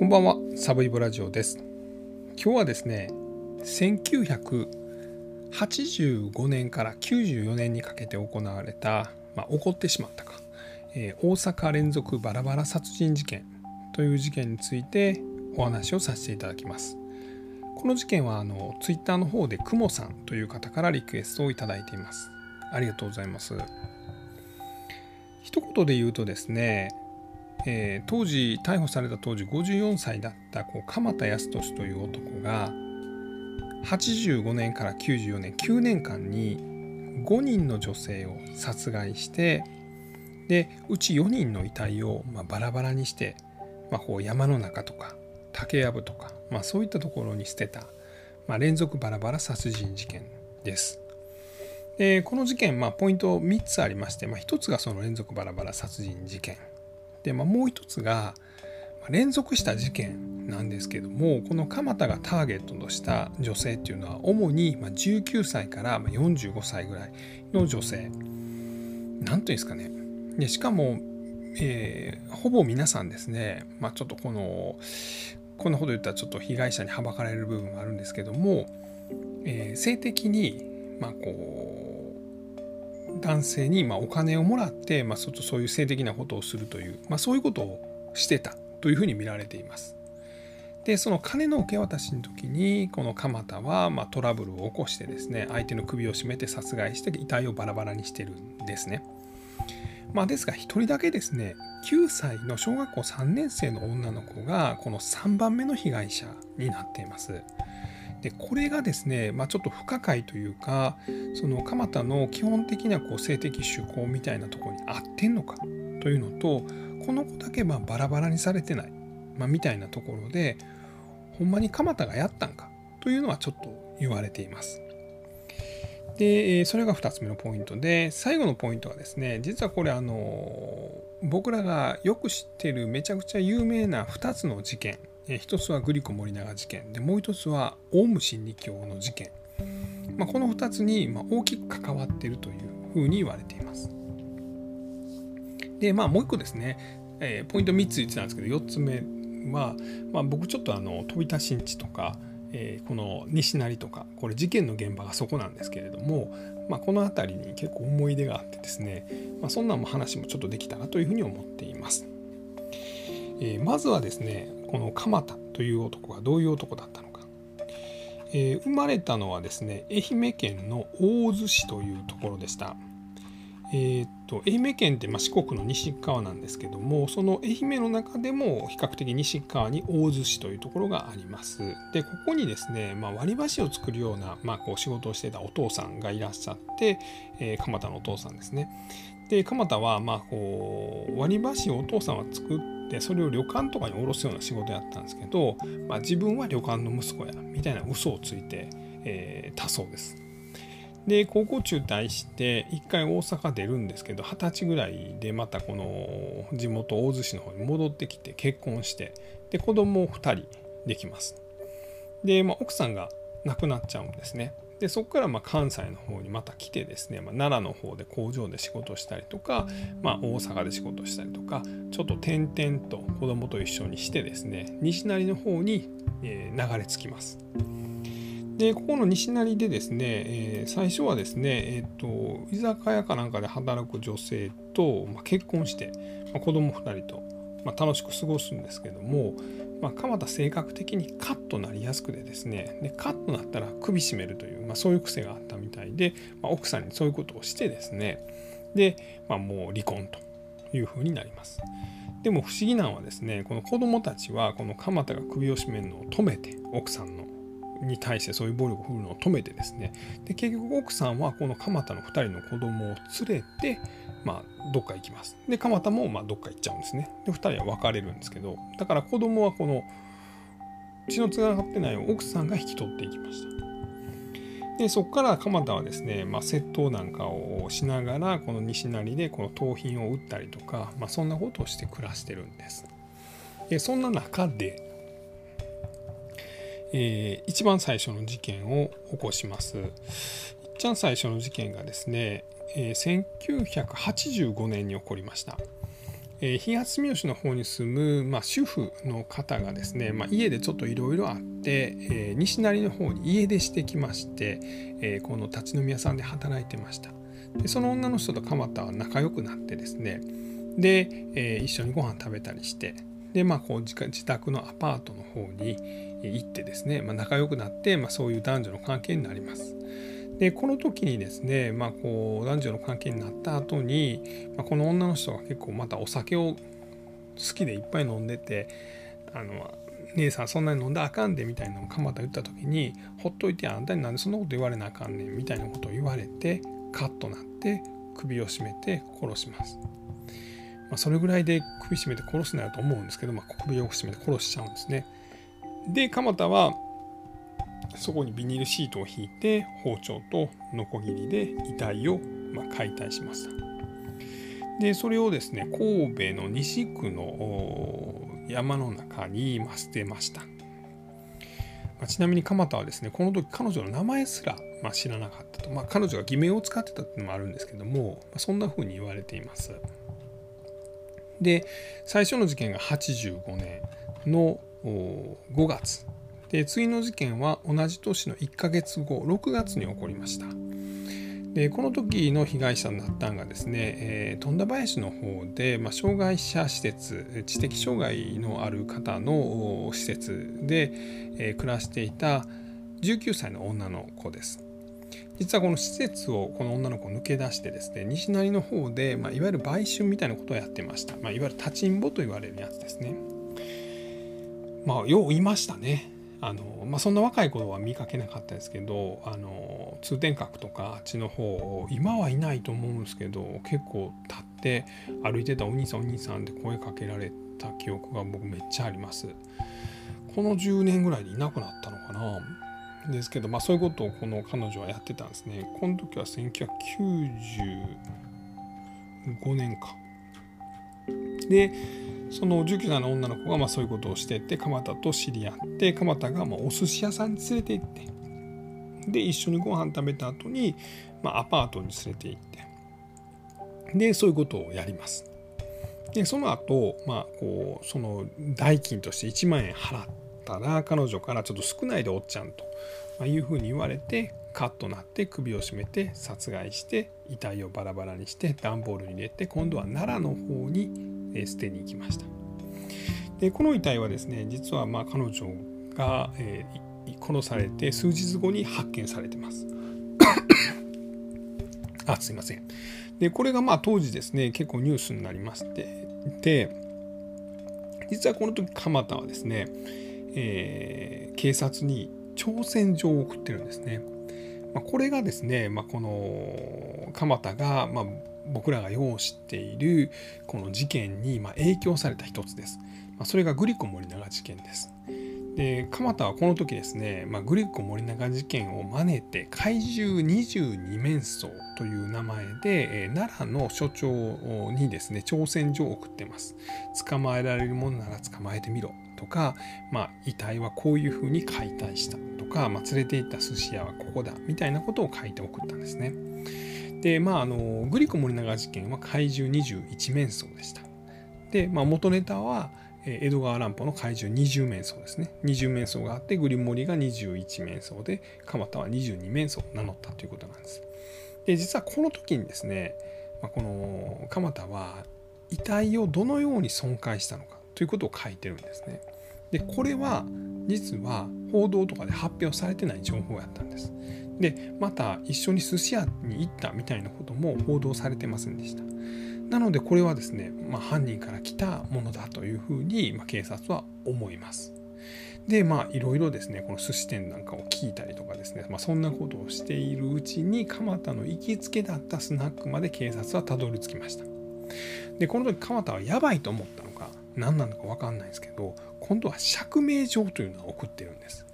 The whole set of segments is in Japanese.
こんばんは、サブイボラジオです。今日はですね、1985年から94年にかけて行われた、まあ、起こってしまったか、えー、大阪連続バラバラ殺人事件という事件についてお話をさせていただきます。この事件はあのツイッターの方でくもさんという方からリクエストをいただいています。ありがとうございます。一言で言うとですね、えー、当時逮捕された当時54歳だったこう鎌田康俊という男が85年から94年9年間に5人の女性を殺害してでうち4人の遺体を、まあ、バラバラにして、まあ、こう山の中とか竹やぶとか、まあ、そういったところに捨てた、まあ、連続バラバラ殺人事件です。でこの事件、まあ、ポイント3つありまして、まあ、1つがその連続バラバラ殺人事件で、まあ、もう一つが連続した事件なんですけどもこの蒲田がターゲットとした女性っていうのは主に19歳から45歳ぐらいの女性。何ていうんですかね。でしかも、えー、ほぼ皆さんですね、まあ、ちょっとこのこんなこと言ったらちょっと被害者にはばかれる部分もあるんですけども、えー、性的にまあこう男性にまお金をもらって、まあ、そういう性的なことをするという、まあ、そういうことをしてたというふうに見られています。でその金の受け渡しの時にこの鎌田はまトラブルを起こしてですね相手の首を絞めて殺害して遺体をバラバラにしてるんですね。まあ、ですが1人だけですね9歳の小学校3年生の女の子がこの3番目の被害者になっています。でこれがですね、まあ、ちょっと不可解というかその蒲田の基本的なこう性的趣向みたいなところに合ってんのかというのとこの子だけまあバラバラにされてない、まあ、みたいなところでほんまに蒲田がやったんかというのはちょっと言われています。でそれが2つ目のポイントで最後のポイントはですね実はこれあの僕らがよく知ってるめちゃくちゃ有名な2つの事件え一つはグリコ森永事件でもう一つはオウム真理教の事件、まあ、この2つにま大きく関わっているというふうに言われています。でまあもう一個ですね、えー、ポイント3つ言ってたんですけど4つ目は、まあ、僕ちょっとあの飛田新地とか、えー、この西成とかこれ事件の現場がそこなんですけれども、まあ、この辺りに結構思い出があってですね、まあ、そんなも話もちょっとできたらというふうに思っています。え、まずはですねこの鎌田という男がどういう男だったのか、えー、生まれたのはですね愛媛県の大洲市というところでした。えーと、愛媛県ってま四国の西側なんですけどもその愛媛の中でも比較的西側に大洲市というところがあります。でここにですね、まあ、割り箸を作るような、まあ、こう仕事をしてたお父さんがいらっしゃって、えー、蒲田のお父さんですね。で蒲田はまこう割り箸をお父さんは作ってでそれを旅館とかに卸すような仕事やったんですけど、まあ、自分は旅館の息子やみたいな嘘をついて、えー、たそうです。で高校中退して一回大阪出るんですけど二十歳ぐらいでまたこの地元大洲市の方に戻ってきて結婚してで子供を2人できます。で、まあ、奥さんが亡くなっちゃうんですね。でそこからま関西の方にまた来てですね、まあ、奈良の方で工場で仕事したりとか、まあ、大阪で仕事したりとかちょっと転々と子供と一緒にしてですね西成の方に、え流れ着きます。でここの西成でですね、えー、最初はですね、えーと、居酒屋かなんかで働く女性と、まあ、結婚して、まあ、子供2人と、まあ、楽しく過ごすんですけども、まあ、鎌田性格的にカッとなりやすくてですねでカッとなったら首絞めるという、まあ、そういう癖があったみたいで、まあ、奥さんにそういうことをしてですねで、まあ、もう離婚というふうになります。でも不思議なのはですねこの子供たちはこの鎌田が首を絞めるのを止めて奥さんのに対してそういう暴力を振るのを止めてですね。で結局奥さんはこの蒲田の2人の子供を連れて、まあ、どっか行きます。で蒲田もまどっか行っちゃうんですね。で2人は別れるんですけどだから子供はこの血のつながってない奥さんが引き取っていきました。でそこから蒲田はですね、まあ、窃盗なんかをしながらこの西成でこの盗品を売ったりとか、まあ、そんなことをして暮らしてるんです。でそんな中でえー、一番最初の事件を起こします。一番最初の事件がですね、えー、1985年に起こりました。えー、東住吉の方に住む、まあ、主婦の方がですね、まあ、家でちょっといろいろあって、えー、西成の方に家出してきまして、えー、この立ち飲み屋さんで働いてましたでその女の人と蒲田は仲良くなってですねで、えー、一緒にご飯食べたりしてでまあこう自宅のアパートの方に行ってですね、まあ、仲良くなって、まあ、そういう男女の関係になりますでこの時にですね、まあ、こう男女の関係になった後に、まあ、この女の人が結構またお酒を好きでいっぱい飲んでてあの姉さんそんなに飲んだらあかんでみたいなのを蒲田言った時にほっといてあんたになんでそんなこと言われなあかんねんみたいなことを言われてカッとなって首を絞めて殺します。まあ、それぐらいで首絞めて殺すなよと思うんですけど、まあ、首を絞めて殺しちゃうんですね。で蒲田はそこにビニールシートを引いて包丁とノコギリで遺体をま解体しました。でそれをですね神戸の西区の山の中に捨てました、まあちなみに蒲田はですねこの時彼女の名前すらま知らなかったと、まあ、彼女が偽名を使ってたっていうのもあるんですけども、まそんな風に言われています。で最初の事件が85年の5月。で次の事件は同じ年の1ヶ月後6月に起こりました。でこの時の被害者になったんがですね、えー、富田林の方で、まあ、障害者施設知的障害のある方の施設で、えー、暮らしていた19歳の女の子です。実はこの施設をこの女の子抜け出してですね西成の方で、まあ、いわゆる売春みたいなことをやってました、まあ、いわゆる立ちんぼと言われるやつですね。まあよういましたね。あの、まあ、そんな若い頃は見かけなかったですけどあの通天閣とかあっちの方今はいないと思うんですけど結構立って歩いてたお兄さんお兄さんで声かけられた記憶が僕めっちゃあります。この10年ぐらいでいなくなったのかな。ですけど、まあ、そういうことをこの彼女はやってたんですね。この時は1995年か。でその19歳の女の子がまあそういうことをしてって蒲田と知り合って蒲田がまあお寿司屋さんに連れて行ってで一緒にご飯食べた後にまあアパートに連れて行ってでそういうことをやります。でその後、まあこうその代金として1万円払ったら彼女からちょっと少ないでおっちゃんというふうに言われてカッとなって首を絞めて殺害して遺体をバラバラにして段ボールに入れて今度は奈良の方に捨てに行きました。でこの遺体はですね実はまあ彼女が、えー、殺されて数日後に発見されてます。あすいません。でこれがまあ当時ですね結構ニュースになりましてで実はこの時蒲田はですね、えー、警察に挑戦状を送ってるんですね。まあ、これがですね、まあ、この蒲田が、まあ、僕らがよう知っているこの事件にま影響された一つです。まそれがグリコ森永事件です。で蒲田はこの時ですね、まあ、グリコ森永事件を真似て怪獣22面相という名前で、え、奈良の所長にですね挑戦状を送ってます。捕まえられるものなら捕まえてみろとか、まあ、遺体はこういうふうに解体したとか、まあ、連れて行った寿司屋はここだみたいなことを書いて送ったんですね。でまああのグリコ森永事件は怪獣21面相でした。で、まあ、元ネタは江戸川乱歩の怪獣20面相ですね。20面相があってグリモリが21面相で蒲田は22面相を名乗ったということなんです。で実はこの時にですね、まあ、この蒲田は遺体をどのように損壊したのかということを書いてるんですね。でこれは実は報道とかで発表されてない情報やったんです。でまた一緒に寿司屋に行ったみたいなことも報道されてませんでした。なのでこれはですね、まあ、犯人から来たものだというふうに、ま、警察は思います。でまあいろいろですねこの寿司店なんかを聞いたりとかですね、まあ、そんなことをしているうちに蒲田の行きつけだったスナックまで警察はたどり着きました。でこの時蒲田はやばいと思ったのか何なのか分かんないですけど今度は釈明状というのを送ってるんです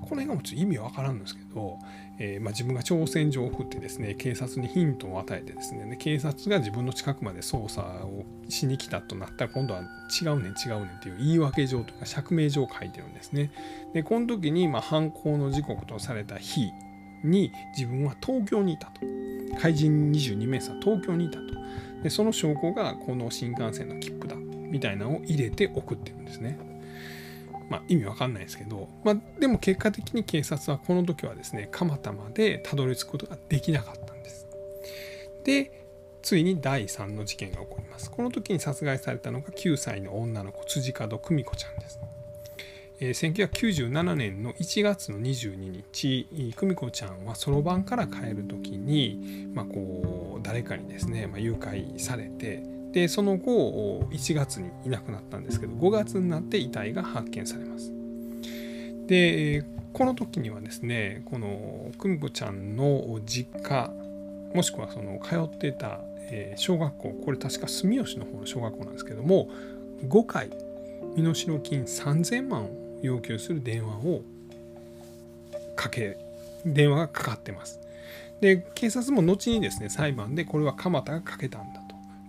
この辺がもちろん意味わからんんですけどえー、ま、自分が挑戦状を送ってですね警察にヒントを与えてですねで警察が自分の近くまで捜査をしに来たとなったら今度は違うねん違うねんっていう言い訳状というか釈明状を書いてるんですね。でこの時に、ま、犯行の時刻とされた日に自分は東京にいたと怪人22名さん東京にいたと。でその証拠がこの新幹線の切符だみたいなのを入れて送ってるんですね。まあ、意味わかんないですけど、まあ、でも結果的に警察はこの時はですね蒲田までたどり着くことができなかったんです。でついに第3の事件が起こります。この時に殺害されたのが9歳の女の子辻門久美子ちゃんです。えー、1997年の1月の22日久美子ちゃんはそろばんから帰る時に、まあ、こう誰かにですね、まあ、誘拐されてでその後1月にいなくなったんですけど5月になって遺体が発見されます。でこの時にはですねこの久美子ちゃんの実家もしくはその通ってた小学校これ確か住吉の方の小学校なんですけども5回身代金3000万を要求する電話をかけ電話がかかってます。で警察も後にですね裁判でこれは蒲田がかけたんだ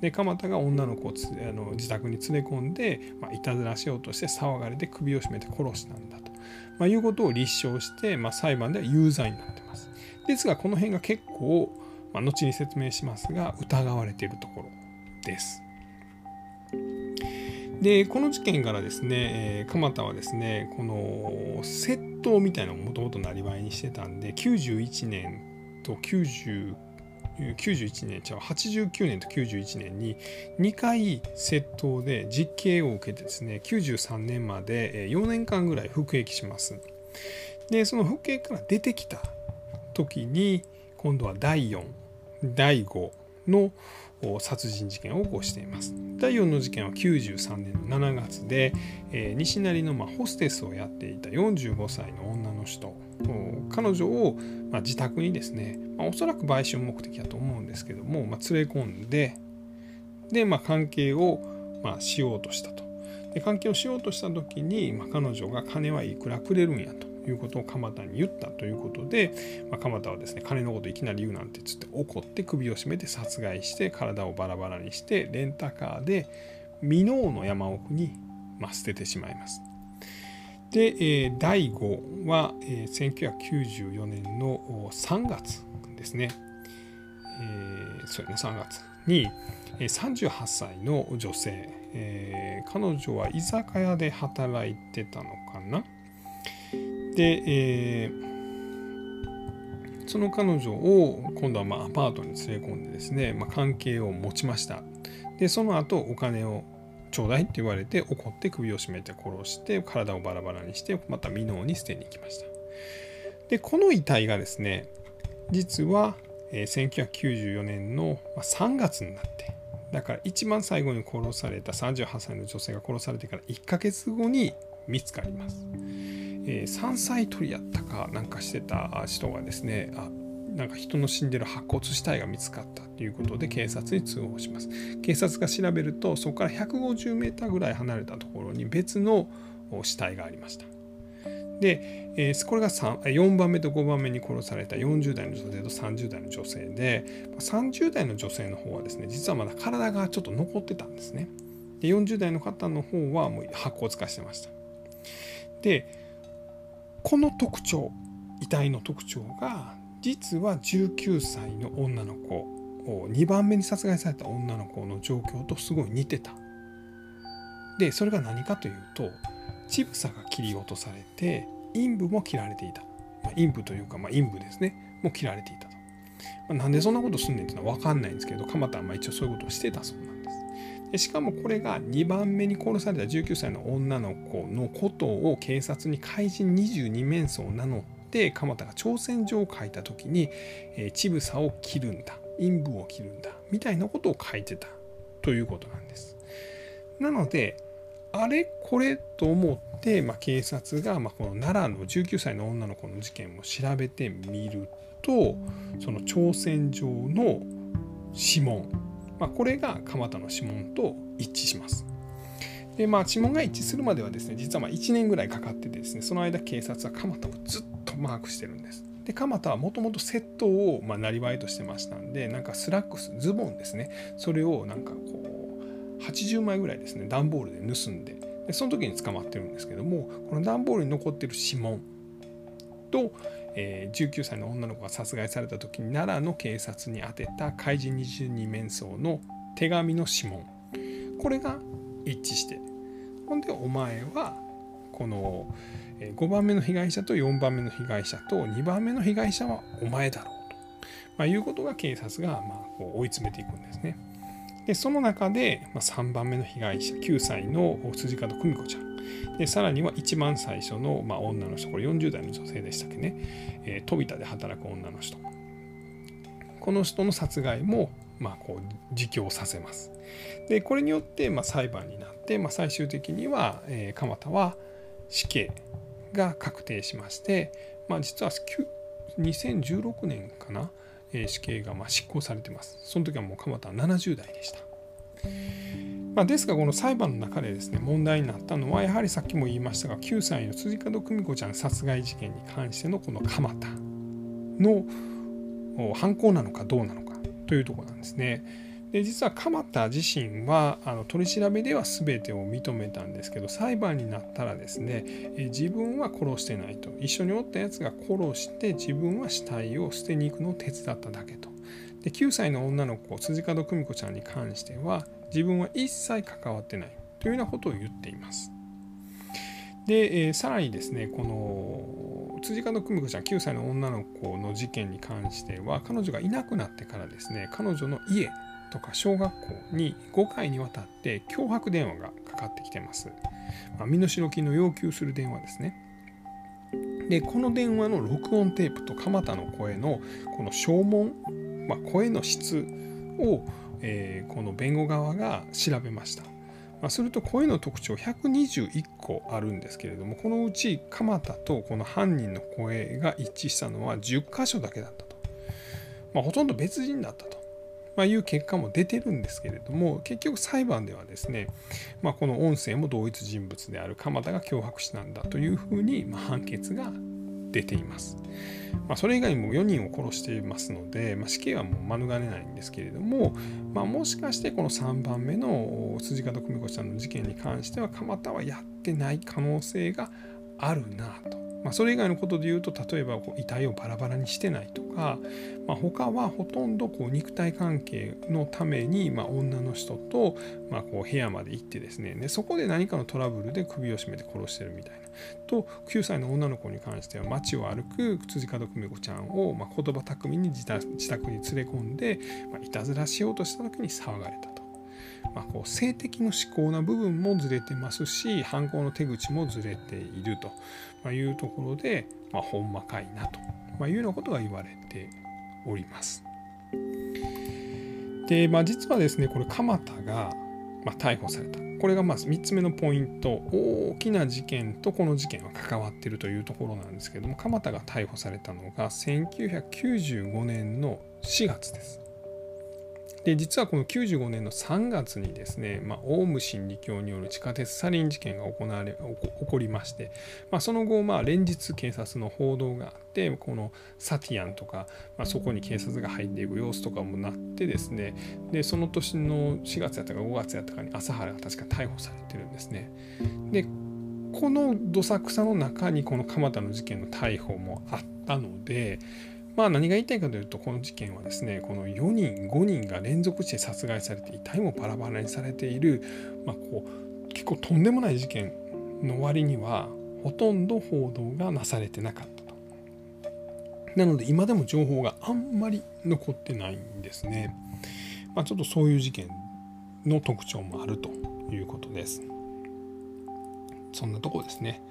で蒲田が女の子をあの自宅に連れ込んで、まあ、いたずらしようとして騒がれて首を絞めて殺したんだと、まあ、いうことを立証して、まあ、裁判では有罪になってます。ですがこの辺が結構、まあ、後に説明しますが疑われているところです。でこの事件からですね、えー、蒲田はですねこの窃盗みたいなのをもともとなりわいにしてたんで91年と90 91年違う89年と91年に2回窃盗で実刑を受けてですね93年まで4年間ぐらい服役します。でその服役から出てきた時に今度は第4第5の殺人事件を起こしています。第4の事件は93年の7月で、西成のホステスをやっていた45歳の女の人。彼女をま自宅にですね、ま、おそらく売春目的だと思うんですけども、ま、連れ込んでで、まあ、関係をましようとしたとで関係をしようとした時に、ま、彼女が金はいくらくれるんやということを鎌田に言ったということで、まあ、鎌田はですね金のこといきなり言うなんてつって怒って首を絞めて殺害して体をバラバラにしてレンタカーで箕面の山奥に、まあ、捨ててしまいます。で、え、第5は、え、1994年の3月ですね、え、そうやね3月に38歳の女性、え、彼女は居酒屋で働いてたのかな。で、え、その彼女を今度はまアパートに連れ込んでですね、ま、関係を持ちました。でその後お金をちょうだいって言われて怒って首を絞めて殺して体をバラバラにしてまた箕面に捨てに行きましたでこの遺体がですね実は、1994年の3月になってだから一番最後に殺された38歳の女性が殺されてから1ヶ月後に見つかります。えー、山菜採りやったかなんかしてた人がですねあなんか人の死んでる白骨死体が見つかったということで警察に通報します。警察が調べるとそこから150メーターぐらい離れたところに別の死体がありました。で、えー、これが4番目と5番目に殺された40代の女性と30代の女性で30代の女性の方はですね実はまだ体がちょっと残ってたんですね。で40代の方の方はもう白骨化してました。でこの特徴遺体の特徴が実は19歳の女の子を2番目に殺害された女の子の状況とすごい似てた。でそれが何かというと乳房が切り落とされて陰部も切られていた。まあ、陰部というか、まあ、陰部ですねも切られていたと。まあ、なんでそんなことすんねんっていうのは分かんないんですけど蒲田はまあ一応そういうことをしてたそうなんです。でしかもこれが2番目に殺された19歳の女の子のことを警察に怪人22面相を名乗って鎌田が挑戦状を書いた時に、えー、乳房を切るんだ陰部を切るんだみたいなことを書いてたということなんです。なのであれこれと思って、まあ、警察が、まあ、この奈良の19歳の女の子の事件を調べてみるとその挑戦状の指紋まあ、これが蒲田の指紋と一致します。でまあ、指紋が一致するまではですね実はま1年ぐらいかかっててですねその間警察は蒲田をずっマークしてるんです。で蒲田はもともと窃盗をまあなりわいとしてましたんでなんかスラックスズボンですね。それをなんかこう80枚ぐらいですね段ボールで盗んででその時に捕まってるんですけどもこの段ボールに残ってる指紋と、えー、19歳の女の子が殺害された時に奈良の警察に宛てた怪人22面相の手紙の指紋。これが一致して。ほんでお前はこの5番目の被害者と4番目の被害者と2番目の被害者はお前だろうと、まあ、いうことが警察がまこう追い詰めていくんですね。でその中で、3番目の被害者9歳の辻門久美子ちゃんでさらには一番最初の、まあ、女の人これ40代の女性でしたっけね、えー、飛田で働く女の人この人の殺害も、まあ、こう自供させます。でこれによって、ま、裁判になって、まあ、最終的には、えー、鎌田は死刑が確定しまして、まあ、実は2016年かな、え、死刑がまあ執行されてます。その時はもう鎌田は70代でした。まあ、ですがこの裁判の中でですね問題になったのはやはりさっきも言いましたが9歳の辻門久美子ちゃん殺害事件に関してのこの鎌田の犯行なのかどうなのかというところなんですね。で実は鎌田自身はあの取り調べでは全てを認めたんですけど裁判になったらですね自分は殺してないと。一緒におったやつが殺して自分は死体を捨てに行くのを手伝っただけと。で9歳の女の子辻門久美子ちゃんに関しては自分は一切関わってないというようなことを言っています。で、えー、さらにですねこの辻門久美子ちゃん9歳の女の子の事件に関しては彼女がいなくなってからですね彼女の家とか小学校に5回にわたって脅迫電話がかかってきてます。まあ、身代金の要求する電話ですね。でこの電話の録音テープと蒲田の声のこの証文、まあ、声の質を、えー、この弁護側が調べました。まあ、すると声の特徴121個あるんですけれどもこのうち蒲田とこの犯人の声が一致したのは10箇所だけだったと。まあ、ほとんど別人だったと。まあ、いう結果も出てるんですけれども結局裁判ではですね、まあ、この音声も同一人物である鎌田が脅迫したんだというふうに、ま判決が出ています。まあ、それ以外にも4人を殺していますので、まあ、死刑はもう免れないんですけれども、まあ、もしかしてこの3番目の辻門久美子ちゃんの事件に関しては鎌田はやってない可能性があるなとまあ、それ以外のことで言うと例えばこう遺体をバラバラにしてないとか、まあ、他はほとんどこう肉体関係のために、まあ、女の人と、ま、こう部屋まで行ってですねでそこで何かのトラブルで首を絞めて殺してるみたいな。と9歳の女の子に関しては街を歩く辻門久美子ちゃんを、まあ、言葉巧みに自宅に連れ込んで、ま、いたずらしようとした時に騒がれた。まあ、こう性的の思考な部分もずれてますし犯行の手口もずれていると、いうところで、まあ、ほんまかいなと、いうようなことが言われております。で、まあ、実はですねこれ鎌田が、ま逮捕されたこれがまあ3つ目のポイント大きな事件とこの事件は関わっているというところなんですけども鎌田が逮捕されたのが1995年の4月です。で実はこの95年の3月にですね、まあ、オウム真理教による地下鉄サリン事件が行われ起こりまして、まあ、その後、まあ、連日警察の報道があってこのサティアンとか、まあ、そこに警察が入っていく様子とかもなってですねでその年の4月やったか5月やったかに朝原が確か逮捕されてるんですね。でこのどさくさの中にこの蒲田の事件の逮捕もあったのでまあ何が言いたいかというとこの事件はですねこの4人5人が連続して殺害されて遺体もバラバラにされている、まあ、こう結構とんでもない事件の割にはほとんど報道がなされてなかったと。なので今でも情報があんまり残ってないんですね。まあ、ちょっとそういう事件の特徴もあるということです。そんなとこですね。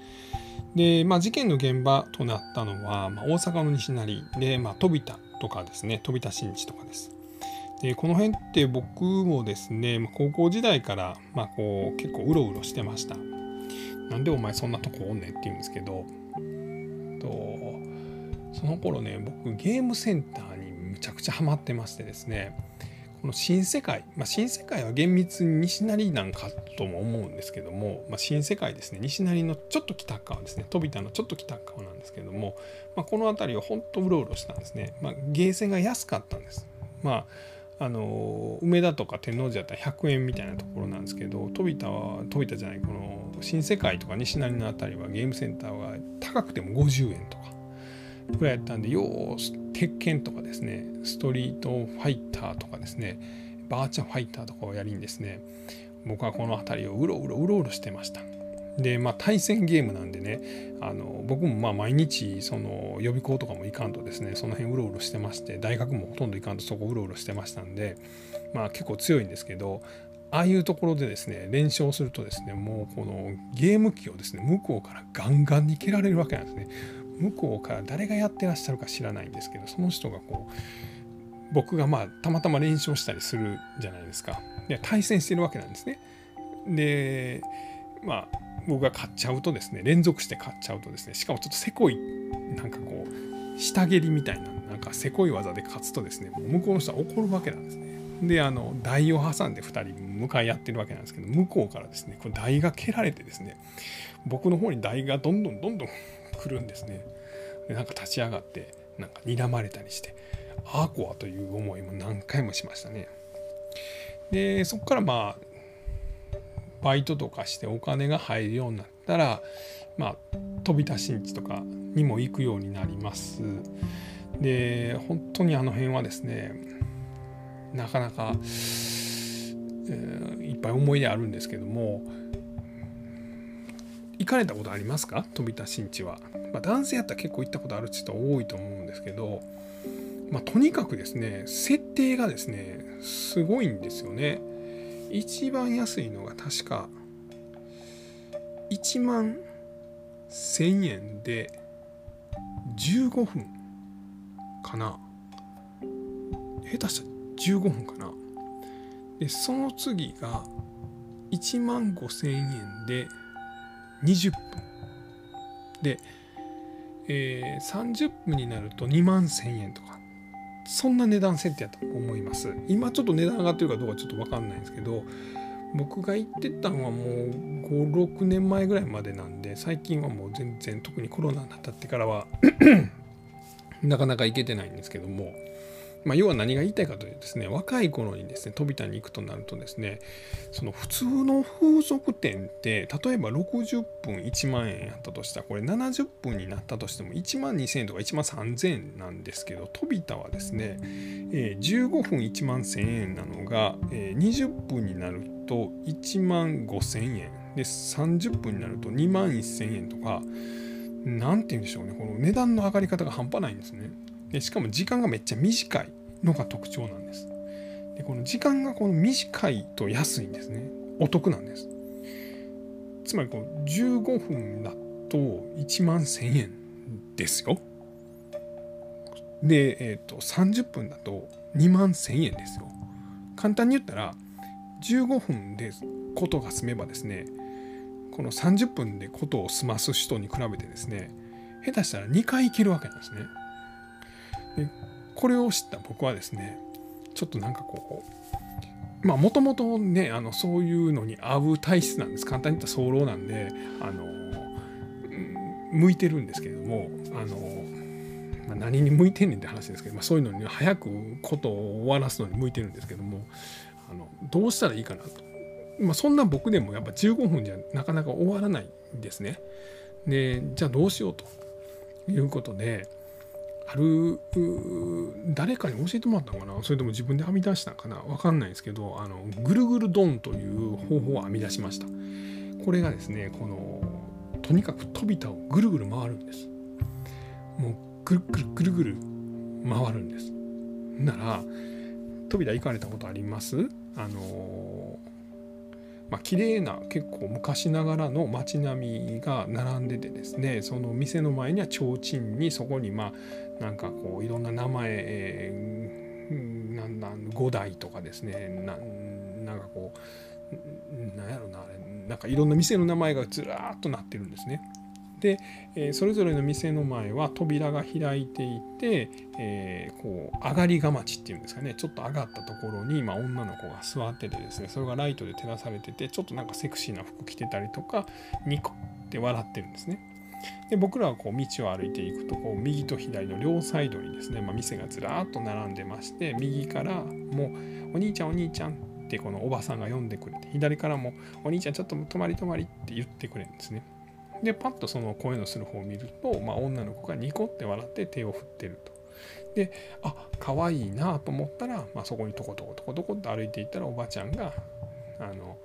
で、まあ、事件の現場となったのは、まあ、大阪の西成で、まあ、飛田とかですね飛田新地とかです。でこの辺って僕もですね、まあ、高校時代から、まあ、こう結構うろうろしてました。なんでお前そんなとこおんねんって言うんですけどとその頃ね僕ゲームセンターにむちゃくちゃハマってましてですねこの新世界、まあ、新世界は厳密に西成なんかとも思うんですけども、まあ、新世界ですね。西成のちょっと北側ですね。飛田のちょっと北側なんですけども、まあ、この辺りは本当うろうろしたんですね、まあ、ゲーセンが安かったんです。まああの梅田とか天王寺だったら100円みたいなところなんですけど飛田は飛田じゃないこの新世界とか西成の辺りはゲームセンターは高くても50円とか。ぐらいやったんでよう鉄拳とかですねストリートファイターとかですねバーチャファイターとかをやりにですね。僕はこの辺りをうろうろうろうろしてました。でまあ対戦ゲームなんでねあの僕もまあ毎日その予備校とかも行かんとですねその辺うろうろしてまして大学もほとんど行かんとそこうろうろしてましたんでまあ結構強いんですけどああいうところでですね連勝するとですねもうこのゲーム機をですね向こうからガンガンに蹴られるわけなんですね。向こうから誰がやってらっしゃるか知らないんですけどその人がこう僕がまあたまたま連勝したりするじゃないですか。で対戦してるわけなんですね。でまあ僕が買っちゃうとですね連続して買っちゃうとですねしかもちょっとせこいなんかこう下蹴りみたいななんかせこい技で勝つとですねもう向こうの人は怒るわけなんですね。であの台を挟んで2人向かい合ってるわけなんですけど向こうからですねこれ台が蹴られてですね僕の方に台がどんどんどんどん来るんですね。でなんか立ち上がってなんか睨まれたりしてああこわという思いも何回もしましたね。でそこからまあバイトとかしてお金が入るようになったらまあ飛び出しんちとかにも行くようになります。で本当にあの辺はですねなかなか、えー、いっぱい思い出あるんですけども行かれたことありますか？飛田新地は、まあ、男性やったら結構行ったことある人多いと思うんですけど、まあ、とにかくですね設定がですねすごいんですよね。一番安いのが確か1万1000円で15分かな。下手したら15分かな。でその次が1万5000円で20分。で、えー、30分になると2万1000円とか。そんな値段設定やと思います。今ちょっと値段上がってるかどうかちょっと分かんないんですけど僕が行ってたのはもう56年前ぐらいまでなんで最近はもう全然特にコロナになったってからは なかなか行けてないんですけども。まあ、要は何が言いたいかというとですね若い頃にですね飛田に行くとなるとですねその普通の風俗店って例えば60分1万円やったとしたらこれ70分になったとしても1万2000円とか1万3000円なんですけど飛田はですね、えー、15分1万1000円なのが、えー、20分になると1万5000円で30分になると2万1000円とか何て言うんでしょうねこの値段の上がり方が半端ないんですね。でしかも時間がめっちゃ短いのが特徴なんです。でこの時間がこの短いと安いんですね。お得なんです。つまりこう15分だと1万1000円ですよ。で、えーと、30分だと2万1000円ですよ。簡単に言ったら15分でことが済めばですねこの30分でことを済ます人に比べてですね下手したら2回行けるわけなんですね。でこれを知った僕はですねちょっとなんかこうまあもともとねあのそういうのに合う体質なんです簡単に言ったら早漏なんであの向いてるんですけれどもあの、まあ、何に向いてんねんって話ですけど、まあ、そういうのに早くことを終わらすのに向いてるんですけどもあのどうしたらいいかなと、まあ、そんな僕でもやっぱ15分じゃなかなか終わらないんですね。でじゃあどうしようということである誰かに教えてもらったのかな？それとも自分で編み出したのかな？わかんないですけどあのぐるぐるドンという方法を編み出しました。これがですねこのとにかく飛びたをぐるぐる回るんです。もうぐるぐるぐるぐる回るんです。なら飛びた行かれたことあります？あのまあ綺麗な結構昔ながらの街並みが並んでてですねその店の前には提灯にそこにまあなんかこういろんな名前、えー、なんなん5代とかですねななんかこうなんやろなあれなんかいろんな店の名前がずらーっとなってるんですね。で、えー、それぞれの店の前は扉が開いていて、えー、こう上がりがまちっていうんですかねちょっと上がったところに、まあ、女の子が座っててですねそれがライトで照らされててちょっとなんかセクシーな服着てたりとかニコって笑ってるんですね。で僕らはこう道を歩いていくとこう右と左の両サイドにですね、まあ、店がずらーっと並んでまして右からもう「お兄ちゃんお兄ちゃん」ってこのおばさんが呼んでくれて左からも「お兄ちゃんちょっと泊まり泊まり」って言ってくれるんですね。でパッとその声のする方を見ると、まあ、女の子がニコって笑って手を振ってると。であ可愛いなと思ったら、まあ、そこにトコトコトコトコと歩いていったらおばちゃんがあの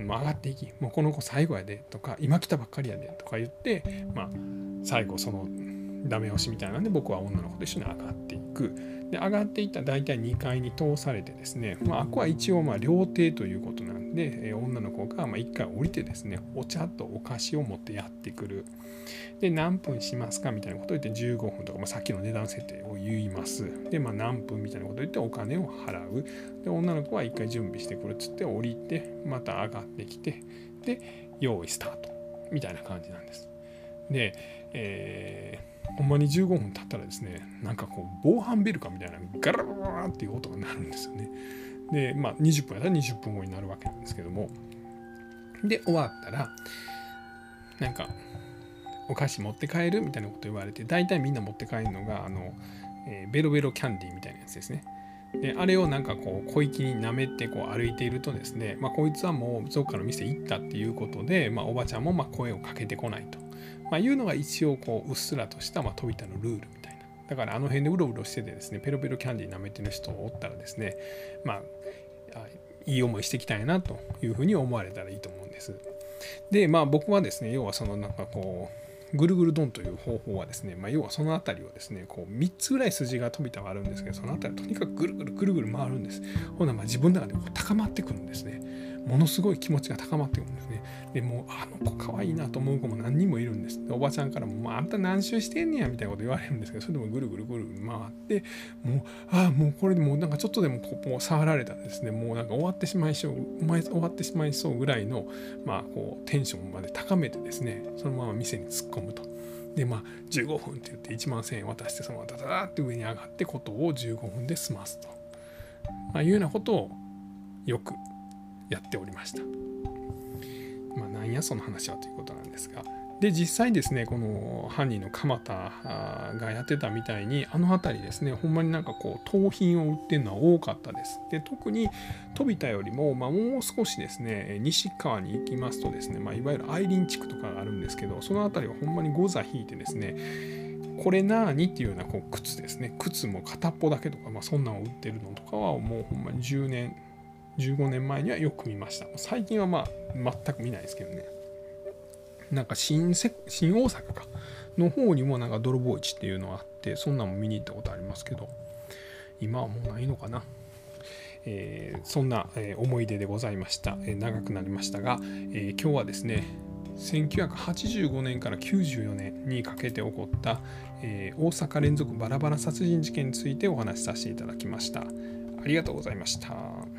曲がっていきもうこの子最後やでとか今来たばっかりやでとか言って、まあ、最後そのダメ押しみたいなんで僕は女の子と一緒に上がっていく。で上がっていったら大体2階に通されてですね、まあ、あこは一応まあ料亭ということなんで、え女の子がま1回降りてですねお茶とお菓子を持ってやってくる。で何分しますか？みたいなことを言って15分とか、まあ、さっきの値段設定を言います。で、まあ、何分みたいなことを言ってお金を払う。で女の子は1回準備してくるっつって降りてまた上がってきてで用意スタート。みたいな感じなんです。で、えーほんまに15分経ったらですねなんかこう防犯ベルかみたいなガラガラっていう音が鳴るんですよね。でまあ20分やったら20分後になるわけなんですけども。で終わったらなんかお菓子持って帰るみたいなこと言われて大体みんな持って帰るのがあの、えー、ベロベロキャンディーみたいなやつですね。であれをなんかこう小粋に舐めてこう歩いているとですね、まあ、こいつはもうどっかの店行ったっていうことで、まあ、おばちゃんもまあ声をかけてこないと。まあ、いうのが一応こううっすらとしたま飛び田のルールみたいな。だからあの辺でうろうろしててですねペロペロキャンディー舐めてる人おったらですねまあいい思いしていきたいなというふうに思われたらいいと思うんです。でまあ僕はですね要はそのなんかこうぐるぐるドンという方法はですね、まあ、要はその辺りをですねこう3つぐらい筋が飛びたがあるんですけどその辺りとにかくぐるぐるぐるぐる回るんです。ほなまあ自分の中でこう高まってくるんですね。ものすごい気持ちが高まってくるんですね。でもうあの子可愛いいなと思う子も何人もいるんです。おばちゃんからも、まあ、あんた何周してんねやみたいなこと言われるんですけどそれでもぐるぐるぐる回ってもうああもうこれでもうなんかちょっとでもこう触られたらですね。もうなんか終わってしまいそう終わってしまいそうぐらいのまあこうテンションまで高めてですねそのまま店に突っ込むと。でまあ15分って言って1万1000円渡してそのままダダダって上に上がってことを15分で済ますと、まあ、いうようなことをよくやっておりました。まあ、なんやその話はということなんですが。で実際ですねこの犯人の鎌田がやってたみたいにあの辺りですねほんまになんかこう盗品を売ってるのは多かったですで特に飛田よりも、まあ、もう少しですね西川に行きますとですね、まあ、いわゆる愛林地区とかがあるんですけどその辺りはほんまにゴザ引いてですねこれなーにっていうようなこう靴ですね靴も片っぽだけとか、まあ、そんなんを売ってるのとかはもうほんまに10年15年前にはよく見ました。最近はまあ全く見ないですけどね。なんか新新大阪かの方にもなんか泥棒市っていうのがあってそんなんも見に行ったことありますけど今はもうないのかな、えー、そんな、え、思い出でございました、えー、長くなりましたが、え今日はですね1985年から94年にかけて起こった、え大阪連続バラバラ殺人事件についてお話しさせていただきました。ありがとうございました。